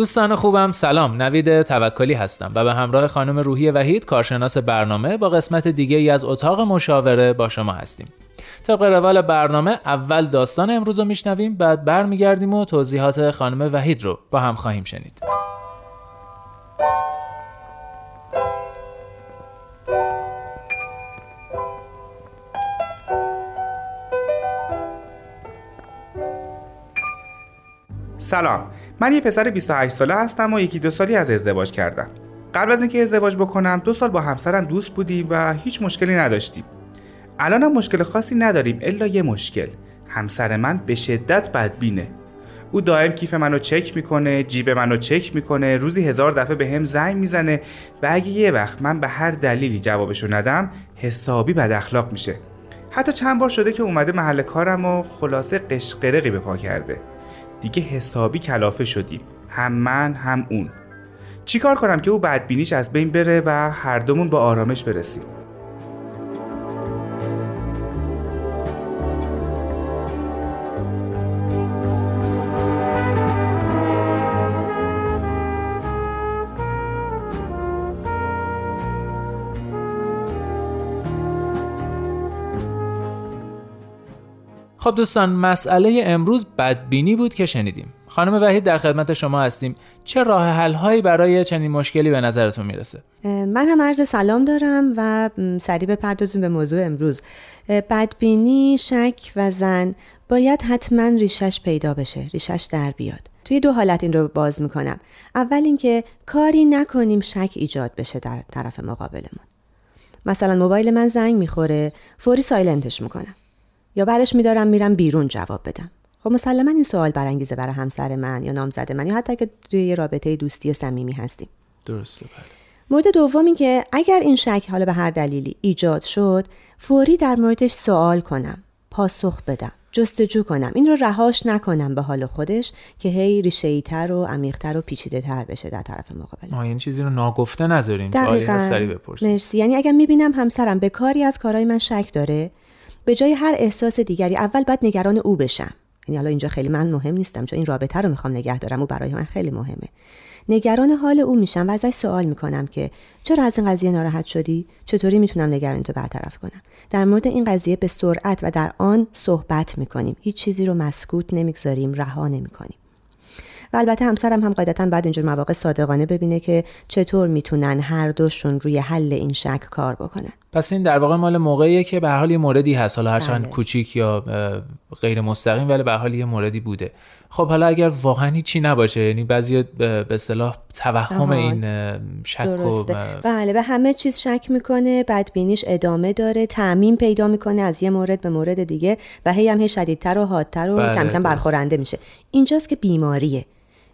دوستان خوبم سلام. نوید توکلی هستم و به همراه خانم روحی وحید کارشناس برنامه با قسمت دیگه ای از اتاق مشاوره با شما هستیم. طبق روال برنامه اول داستان امروز رو میشنویم بعد برمیگردیم و توضیحات خانم وحید رو با هم خواهیم شنید. سلام. من یه پسر 28 ساله هستم و یکی دو سالی از ازدواج کردم. قبل از اینکه ازدواج بکنم دو سال با همسرم دوست بودیم و هیچ مشکلی نداشتیم. الانم مشکل خاصی نداریم الا یه مشکل. همسر من به شدت بدبینه. او دائم کیف منو چک می‌کنه جیب منو چک می‌کنه روزی هزار دفعه به هم زنگ می‌زنه و اگه یه وقت من به هر دلیلی جوابشو ندم حسابی بد اخلاق میشه. حتی چند بار شده که اومده محل کارم و خلاصه قشقرقی به پا کرده. دیگه حسابی کلافه شدیم هم من هم اون. چیکار کنم که او بدبینیش از بین بره و هر دومون با آرامش برسیم؟ خب دوستان مسئله امروز بدبینی بود که شنیدیم. خانم وحید در خدمت شما هستیم. چه راه حل هایی برای چنین مشکلی به نظرتون می‌رسه؟ من هم عرض سلام دارم و سریع بپردازیم به موضوع امروز. بدبینی شک و زن باید حتما ریشش پیدا بشه ریشش در بیاد. توی دو حالت این رو باز می‌کنم. اول اینکه کاری نکنیم شک ایجاد بشه در طرف مقابلمون. مثلا موبایل من زنگ می‌خوره فوری سایلنتش می‌کنم. یا برش میدارم میرم بیرون جواب بدم. خب مسلما این سوال برانگیزه برای همسر من یا نامزد من یا حتی که توی یه رابطه دوستی صمیمی هستیم. درسته بله. مورد دوم این که اگر این شک حالا به هر دلیلی ایجاد شد فوری در موردش سوال کنم پاسخ بدم جستجو کنم. این رو رهاش نکنم به حال خودش که هی ریشه تر و عمیقتر و پیچیده تر بشه در طرف مقابل. ما این چیزی رو ناگفته نذاریم دقیقا. مرسی. یعنی اگر می‌بینم همسرم به کاری از کارهای من شک داره به جای هر احساس دیگری اول باید نگران او بشم. یعنی حالا اینجا خیلی من مهم نیستم چون این رابطه رو می‌خوام نگه دارم. او برای من خیلی مهمه. نگران حال او میشم و ازش سوال می‌کنم که چرا از این قضیه ناراحت شدی؟ چطوری می‌تونم نگرانی تو برطرف کنم؟ در مورد این قضیه به سرعت و در آن صحبت می‌کنیم. هیچ چیزی رو مسکوت نمی‌گذاریم رها نمی‌کنیم. و البته همسرم هم قاعدتا بعد اینجور مواقع صادقانه ببینه که چطور می‌تونن هر دوشون روی حل این شک کار بکنن. پس این در واقع مال موقعیه که به حال یه موردی هست حالا هرچند بله. کوچیک یا غیر مستقیم ولی به حال یه موردی بوده خب حالا اگر واقعا هیچی نباشه یعنی بعضی به اصطلاح توهم این شک درسته. و بله به همه چیز شک می‌کنه بدبینیش ادامه داره تعمین پیدا می‌کنه از یه مورد به مورد دیگه و هی هم هی شدیدتر و حادتر و بله، کم کم. برخورنده میشه اینجاست که بیماریه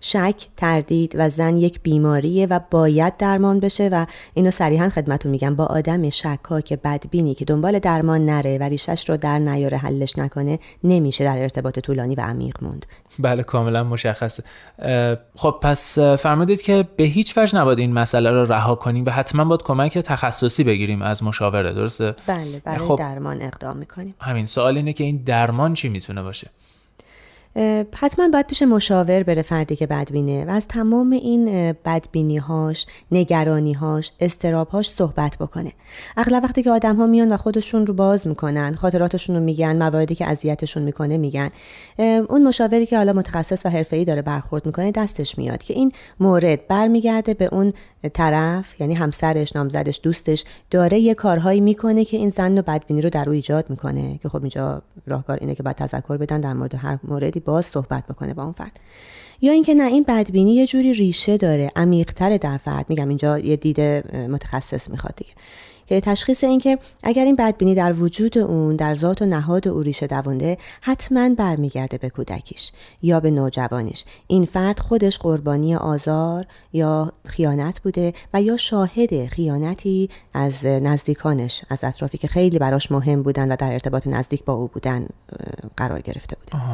شک، تردید و زن یک بیماریه و باید درمان بشه و اینو صریحا خدمتون میگم. با آدم شکاک بدبینی که دنبال درمان نره و ریشش رو در نیاره حلش نکنه نمیشه در ارتباط طولانی و عمیق موند. بله کاملا مشخصه. خب پس فرمودید که به هیچ وجه نباید این مسئله رو رها کنیم و حتما باید کمک تخصصی بگیریم از مشاوره درسته؟ بله برای خب. درمان اقدام می‌کنیم. همین سوال اینه که این درمان چی می‌تونه باشه؟ حتما باید پیش مشاور بره فردی که بدبینه و از تمام این بدبینیهاش، نگرانیهاش، استرابهاش صحبت بکنه. اغلب وقتی که آدم ها میان و خودشون رو باز می‌کنن، خاطراتشون رو میگن، مواردی که اذیتشون می‌کنه میگن. اون مشاوری که حالا متخصص و حرفه‌ای داره برخورد می‌کنه دستش میاد که این مورد برمیگرده به اون طرف یعنی همسرش، نامزدش، دوستش داره یه کارهایی می‌کنه که این زن و بدبینی رو در او ایجاد می‌کنه که خب اینجا راهکار اینه که باید تذکر بدن در مورد هر موردی باز صحبت بکنه با اون فرد. یا اینکه نه این بدبینی یه جوری ریشه داره عمیق‌تر در فرد. میگم اینجا یه دید متخصص می‌خواد دیگه. که تشخیص این که اگر این بدبینی در وجود اون در ذات و نهاد او ریشه دوونده حتما برمیگرده به کودکیش یا به نوجوانیش. این فرد خودش قربانی آزار یا خیانت بوده و یا شاهد خیانتی از نزدیکانش از اطرافی که خیلی براش مهم بودن و در ارتباط نزدیک با او بودن قرار گرفته بوده.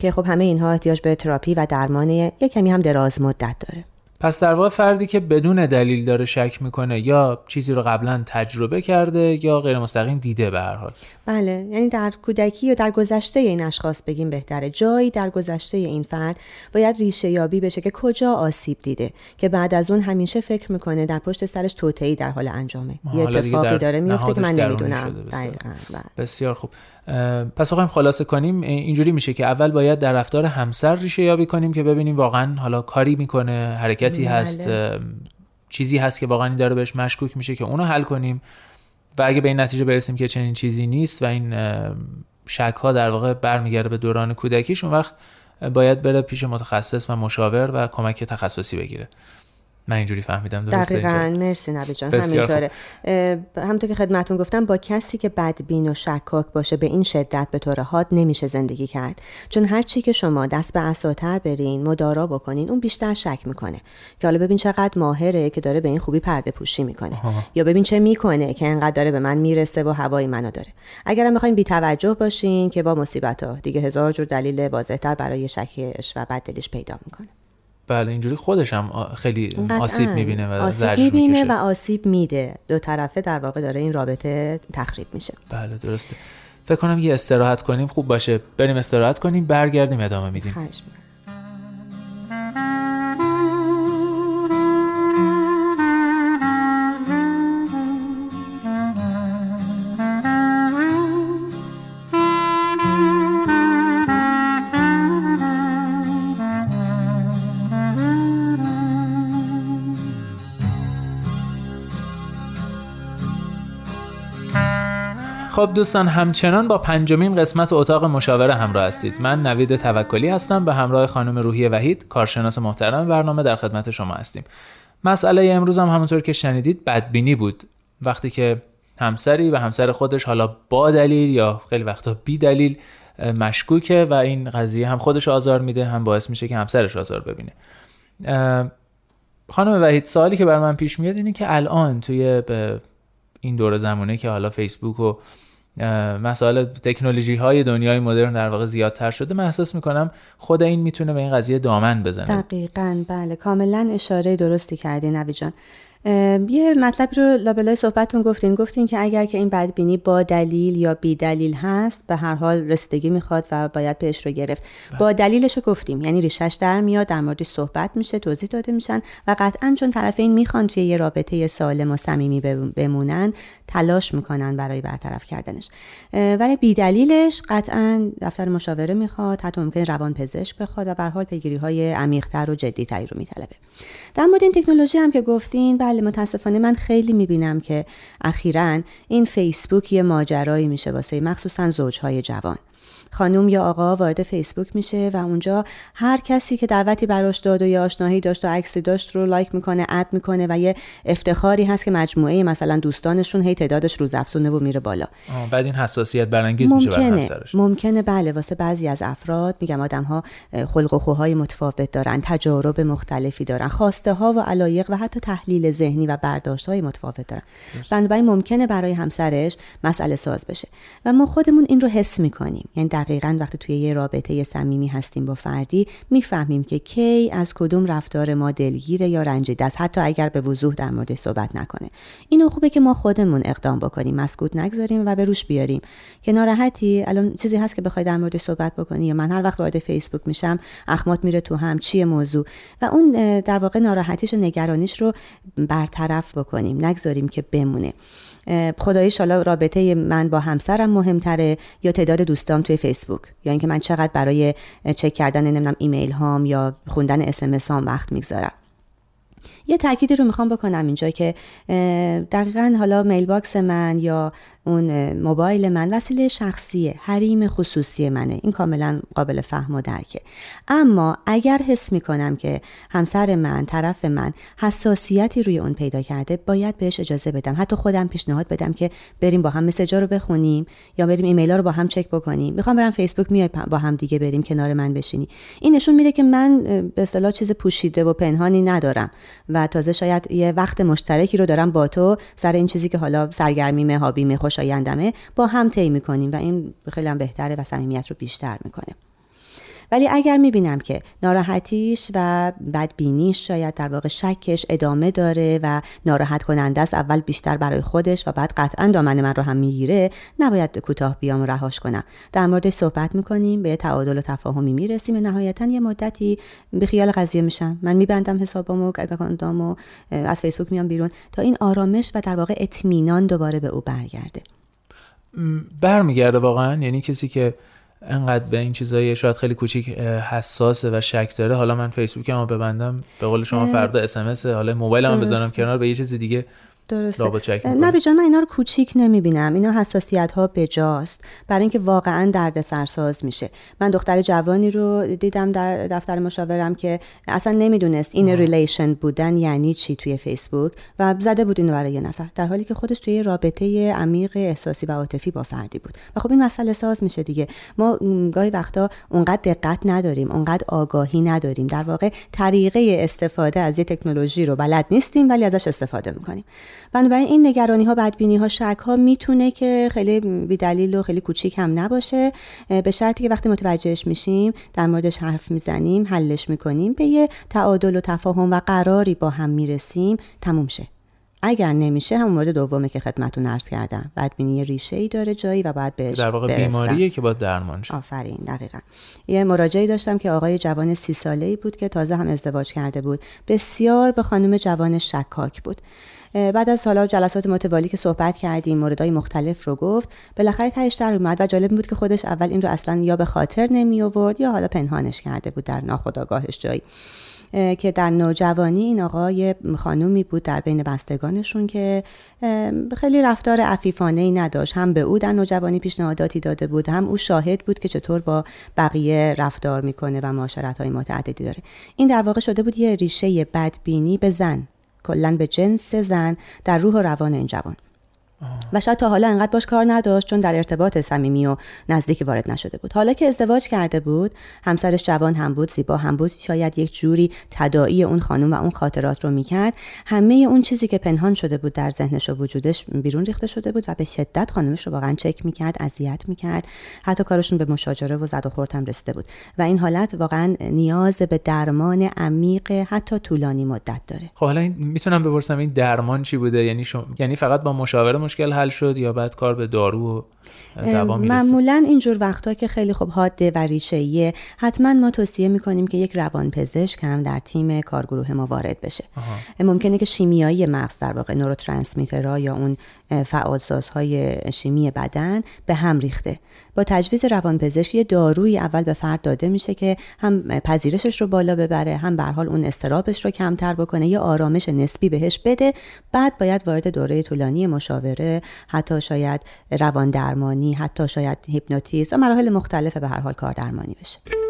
که خب همه اینها احتیاج به تراپی و درمان یک کمی هم دراز مدت داره. پس در واقع فردی که بدون دلیل داره شک می‌کنه یا چیزی رو قبلا تجربه کرده یا غیر مستقیم دیده به هر حال. بله یعنی در کودکی یا در گذشته این اشخاص بگیم بهتره. جایی در گذشته این فرد باید ریشه یابی بشه که کجا آسیب دیده که بعد از اون همیشه فکر می‌کنه در پشت سرش توطئه‌ای در حال انجامه. یه اتفاقی داره میفته که من نمی‌دونم. بله. بسیار خوب. پس بخوایم خلاصه کنیم اینجوری میشه که اول باید در رفتار همسر ریشه یابی کنیم که ببینیم واقعا حالا کاری می‌کنه حرکتی بله. هست چیزی هست که واقعا داره بهش مشکوک میشه که اونو حل کنیم و اگه به این نتیجه برسیم که چنین چیزی نیست و این شک ها در واقع برمیگرده به دوران کودکیش اون وقت باید بره پیش متخصص و مشاور و کمک تخصصی بگیره من اینجوری فهمیدم درسته؟ دقیقا. مرسی نبی جان همینطوره. همونطور که خدمتون گفتم با کسی که بدبین و شکاک باشه به این شدت به طور حاد نمیشه زندگی کرد. چون هر چی که شما دست به اساتر برین مدارا بکنین اون بیشتر شک می‌کنه. که حالا ببین چقدر ماهره که داره به این خوبی پرده پوشی می‌کنه. یا ببین چه می‌کنه که انقدر داره به من می‌رسه و هوای منو داره. اگرم می‌خواین بی توجه باشین که با مصیبت ها دیگه هزار جور دلیل واضحتر برای شکش و بددلیش پیدا می‌کنه. بله اینجوری خودش هم خیلی آسیب می‌بینه و آسیب می‌بینه و آسیب میده. دو طرفه در واقع داره این رابطه تخریب میشه. بله درسته. فکر کنم یه استراحت کنیم خوب باشه. بریم استراحت کنیم برگردیم ادامه میدیم. خب دوستان همچنان با پنجمین قسمت اتاق مشاوره همراه هستید. من نوید توکلی هستم به همراه خانم روحی وحید کارشناس محترم برنامه در خدمت شما هستیم. مسئله امروز هم همونطور که شنیدید بدبینی بود. وقتی که همسری و همسر خودش حالا با دلیل یا خیلی وقتا بی دلیل مشکوکه و این قضیه هم خودش آزار میده هم باعث میشه که همسرش آزار ببینه. خانم وحید سوالی که بر من پیش میاد اینه که الان توی این دور زمانه که حالا فیسبوک و مسائل تکنولوژی های دنیای مدرن در واقع زیادتر شده. من احساس می‌کنم خود این می‌تونه به این قضیه دامن بزنه. دقیقا بله. کاملا اشاره درستی کردی نوی جان. یه مطلب رو لابلای صحبتتون گفتین. گفتین که اگر که این بدبینی با دلیل یا بی دلیل هست به هر حال رسیدگی می‌خواد و باید پیش رو گرفت. بله. با دلیلش رو گفتیم. یعنی ریشش در میاد در موردش صحبت میشه توضیح داده میشن و قطعا چون طرفین می‌خوان توی یه رابطه سالم و صمیمی بمونن تلاش می‌کنن برای برطرف کردنش. ولی بی دلیلش قطعا دفتر مشاوره می‌خواد حتی ممکن روان پزشک بخواد و به حال پیگیری های عمیق‌تر و جدیتری رو میطلبه. در مورد این تکنولوژی هم که گفتین بله متاسفانه من خیلی می‌بینم که اخیرا این فیسبوک یه ماجرایی میشه واسه مخصوصا زوجهای جوان. خانوم یا آقا وارد فیسبوک میشه و اونجا هر کسی که دعوتی براش داد و یا آشنایی داشت و عکسی داشت رو لایک می‌کنه اد می‌کنه و یه افتخاری هست که مجموعه مثلا دوستانشون هی تعدادش روز افزونه و میره بالا. بعد این حساسیت برانگیز میشه ممکنه. ممکنه بله واسه بعضی از افراد. میگم آدم ها خلق و خوهای متفاوت دارن تجارب مختلفی دارن خواسته ها و علایق و حتی تحلیل ذهنی و برداشت های متفاوت دارن. بنابراین ممکنه برای همسرش مسئله ساز بشه. و ما خودمون این رو حس می‌کنیم. یعنی دقیقا وقتی توی یه رابطه صمیمی هستیم با فردی می‌فهمیم که کی از کدوم رفتار ما دلگیره یا رنجیده است. حتی اگر به وضوح در مورد صحبت نکنه. اینو خوبه که ما خودمون اقدام بکنیم مسکوت نگذاریم و به روش بیاریم. که ناراحتی الان چیزی هست که بخوای در مورد صحبت بکنی یا من هر وقت وارد فیسبوک میشم اخمات میره تو هم چیه موضوع؟ و اون در واقع ناراحتیش و نگرانیش رو برطرف بکنیم نگذاریم که بمونه. خداییش حالا رابطه من با همسرم مهمتره یا تعداد دوستام توی فیسبوک یا اینکه من چقدر برای چک کردن نمی‌دونم ایمیل هام یا خوندن اس ام هام وقت می‌گذارم. یه تأکیدی رو می‌خوام بکنم اینجا که دقیقا حالا mailbox من یا اون موبایل من وسیله شخصیه حریم خصوصی منه. این کاملا قابل فهم و درکه. اما اگر حس می‌کنم که همسر من طرف من حساسیتی روی اون پیدا کرده باید بهش اجازه بدم. حتی خودم پیشنهاد بدم که بریم با هم message ا رو بخونیم یا بریم ایمیل رو با هم چک بکنیم. می‌خوام برم فیسبوک میای با هم دیگه بریم کنار من بشینی. این نشون میده که من به اصطلاح چیز پوشیده و پنهانی ندارم. و تازه شاید یه وقت مشترکی رو دارم با تو سر این چیزی که حالا سرگرمیمه هابیمه خوشایندمه با هم طی می‌کنیم و این خیلی هم بهتره و صمیمیت رو بیشتر می‌کنه. ولی اگر می‌بینم که ناراحتیش و بدبینیش شاید در واقع شکش ادامه داره و ناراحت کننده است اول بیشتر برای خودش و بعد قطعا دامن من رو هم می‌گیره نباید کوتاه بیام و رهاش کنم. در موردش صحبت می‌کنیم به تعادل و تفاهمی می‌رسیم. و نهایتا یه مدتی به خیال قضیه میشم. من میبندم حسابمو اکانتامو از فیسبوک میام بیرون تا این آرامش و در واقع اطمینان دوباره به او برگرده. برمیگرده واقعا؟ یعنی کسی که انقدر به این چیزای شاید خیلی کوچیک حساسه و شک داره. حالا من فیسبوکمو ببندم. به قول شما فردا اس حالا موبایلمو بذارم کنار به یه چیز دیگه درسته. نه جان من اینا رو کوچیک نمی‌بینم. اینا حساسیت ها بجاست برای اینکه واقعا درد سرساز میشه. من دختر جوانی رو دیدم در دفتر مشاوره‌م که اصلا نمی‌دونست in relation بودن یعنی چی توی فیسبوک و زده بود اینو برای یه نفر. در حالی که خودش توی رابطه عمیق احساسی و عاطفی با فردی بود. و خب این مسئله ساز میشه دیگه. ما گاهی وقتا اونقدر دقت نداریم اونقدر آگاهی نداریم. در واقع طریقه استفاده از یه تکنولوژی رو بلد نیستیم ولی ازش استفاده می‌کنیم. بنابراین این نگرانی ها بدبینی ها شک ها می‌تونه که خیلی بیدلیل و خیلی کوچیک هم نباشه. به شرطی که وقتی متوجهش میشیم در موردش حرف می‌زنیم حلش می‌کنیم به یه تعادل و تفاهم و قراری با هم می‌رسیم تموم شه. اگر نمیشه همون مورد دومه که خدمتتون عرض کردم. بدبینی ریشه ای داره جایی و باید بهش در واقع بیماریه که با درمان شه. آفرین دقیقا. یه مراجعی داشتم که آقای جوان سی ساله ای بود که تازه هم ازدواج کرده بود. بسیار به خانم جوان شکاک بود. بعد از حالا جلسات متوالی که صحبت کردیم موردهای مختلف رو گفت. بالاخره تهش در اومد و جالب بود که خودش اول این رو اصلا یا به خاطر نمی آورد یا حالا پنهانش کرده بود در ناخودآگاهش جایی. که در نوجوانی این آقای خانومی بود در بین بستگانشون که خیلی رفتار عفیفانه ای نداشت. هم به او در نوجوانی پیشنهاداتی داده بود هم او شاهد بود که چطور با بقیه رفتار می‌کنه و معاشرت های متعددی داره. این در واقع شده بود یه ریشه بدبینی به زن. کلا به جنس زن در روح و روان این جوان. و شاید تا حالا انقدر باش کار نداشت چون در ارتباط صمیمی و نزدیکی وارد نشده بود. حالا که ازدواج کرده بود همسرش جوان هم بود زیبا هم بود شاید یک جوری تداعی اون خانم و اون خاطرات رو می‌کرد. همه اون چیزی که پنهان شده بود در ذهنش و وجودش بیرون ریخته شده بود و به شدت خانمش رو واقعا چک می‌کرد اذیت می‌کرد. حتی کارشون به مشاجره و زد و خورد هم رسیده بود. و این حالت واقعا نیاز به درمان عمیق حتی طولانی مدت داره. خب حالا می‌تونم بپرسم این درمان چی بوده؟ یعنی شما... یعنی فقط با مشاوره مشکل حل شد یا بعد کار به دارو و دوا معمولا اینجور وقتا که خیلی خوب حاده و ریشه حتما ما توصیه می‌کنیم که یک روانپزشک هم در تیم کارگروه ما وارد بشه. ممکنه که شیمیایی مغز در واقع نوروترانسمیترها یا اون فعالسازهای شیمی بدن به هم ریخته. با تجویز روانپزشک دارویی اول به فرد داده میشه که هم پذیرشش رو بالا ببره هم به حال اون استرابش رو کمتر بکنه یا آرامش نسبی بهش بده. بعد باید وارد دوره طولانی مشاوره حتی شاید روان درمانی حتی شاید هیپنوتیزم مراحل مختلف به هر حال کار درمانی بشه.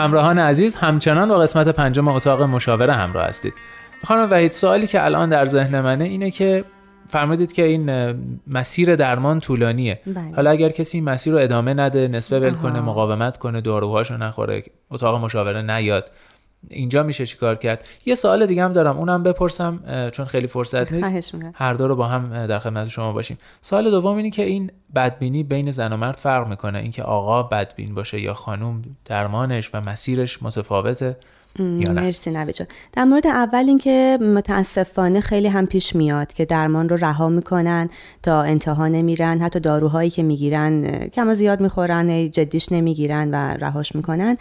همراهان عزیز همچنان با قسمت پنجم اتاق مشاوره همراه هستید. خانم وحید سوالی که الان در ذهن منه اینه که فرمودید که این مسیر درمان طولانیه. بله. حالا اگر کسی این مسیر رو ادامه نده نصفه ول کنه مقاومت کنه داروهاشو نخوره اتاق مشاوره نیاد اینجا میشه چیکار کرد؟ یه سوال دیگه هم دارم اونم بپرسم چون خیلی فرصت نیست. هر دو رو با هم در خدمت شما باشیم. سوال دوم اینه که این بدبینی بین زن و مرد فرق می‌کنه؟ اینکه آقا بدبین باشه یا خانوم درمانش و مسیرش متفاوته. یا نه. مرسی نوی جان در مورد اول اینکه متاسفانه خیلی هم پیش میاد که درمان رو رها می‌کنن تا انتها نمیرن حتی داروهایی که می‌گیرن کم و زیاد می‌خورن جدیش نمی‌گیرن و رهاش می‌کنن.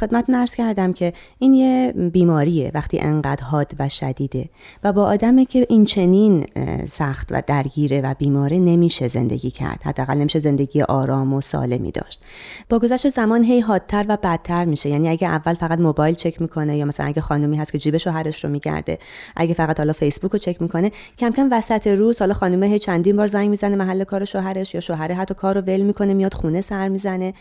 خدمت نرس کردم که این یه بیماریه وقتی انقدر حاد و شدیده و با آدمی که این چنین سخت و درگیره و بیماره نمیشه زندگی کرد. حداقل نمیشه زندگی آرام و سالمی داشت. با گذشت زمان هی حادتر و بدتر میشه. یعنی اگه اول فقط موبایل چک می‌کنه یا مثلا اگه خانومی هست که جیب شوهرش رو میگرده اگه فقط حالا فیسبوک رو چک می‌کنه کم کم وسط روز حالا خانومه هی چندین بار زنگ می‌زنه محل کار شوهرش یا شوهر حتی کار رو ول می‌کنه میاد خونه سر می‌زنه.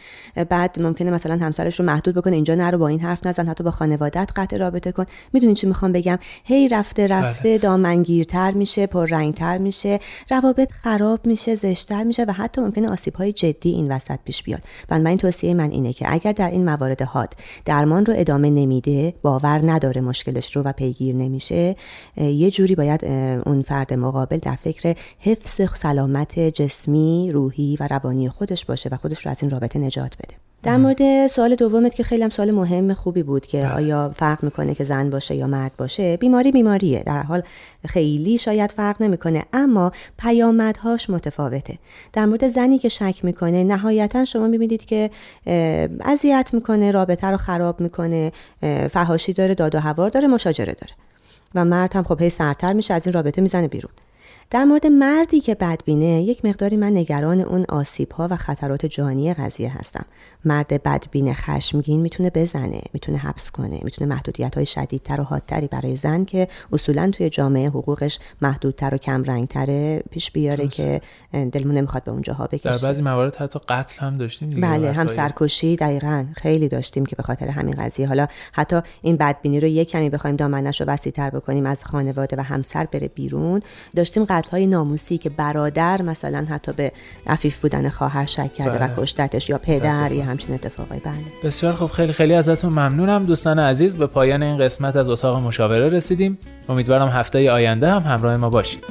بعد ممکنه مثلا همسرش رو محدود بکنه اینجا نرو با این حرف نزن حتی با خانوادت قطع رابطه کن. می‌دونین چی می‌خوام بگم؟ هی رفته رفته بله. دامنگیرتر میشه پررنگتر میشه روابط خراب میشه زشتر میشه و حتی ممکنه آسیب های جدی این وسط پیش بیاد. بنابراین توصیه من اینه که اگر در این موارد حاد درمان رو ادامه نمیده باور نداره مشکلش رو و پیگیر نمیشه. یه جوری باید اون فرد مقابل در فکر حفظ سلامت جسمی روحی و روانی خودش باشه و خودش رو از این رابطه نجات بده. در مورد سوال دومت که خیلی هم سوال مهم خوبی بود که بله. آیا فرق می‌کنه که زن باشه یا مرد باشه؟ بیماری بیماریه. در حال خیلی شاید فرق نمی‌کنه اما پیامدهاش متفاوته. در مورد زنی که شک می‌کنه نهایتا شما می‌بینید که اذیت می‌کنه رابطه رو خراب می‌کنه فهاشی داره داد و هوار داره مشاجره داره. و مرد هم خب هی سرتر میشه از این رابطه می‌زنه بیرون. در مورد مردی که بدبینه یک مقداری من نگران اون آسیب ها و خطرات جانی قضیه هستم. مرد بدبین خشمگین می‌تونه بزنه می‌تونه حبس کنه می‌تونه محدودیت های شدیدتر و حادتری برای زن که اصولا توی جامعه حقوقش محدودتر و کم رنگتره پیش بیاره که دلمون نمی‌خواد به اونجاها بکشه. در بعضی موارد حتی قتل هم داشتیم دیگه بله هم سرکشی دقیقا خیلی داشتیم که به خاطر همین قضیه. حالا حتی این بدبینی رو یک کمی بخوایم دامنش رو وسیع‌تر بکنیم از خانواده و همسر بره بیرون. داشتیم قتل های ناموسی که برادر مثلا حتی به عفیف بودن خواهر شک کرده و بله. کشتتش یا پدر یا همچین اتفاقی بله. بسیار خوب. خیلی خیلی ازتون ممنونم. دوستان عزیز به پایان این قسمت از اتاق مشاوره رسیدیم. امیدوارم هفته آینده هم همراه ما باشید.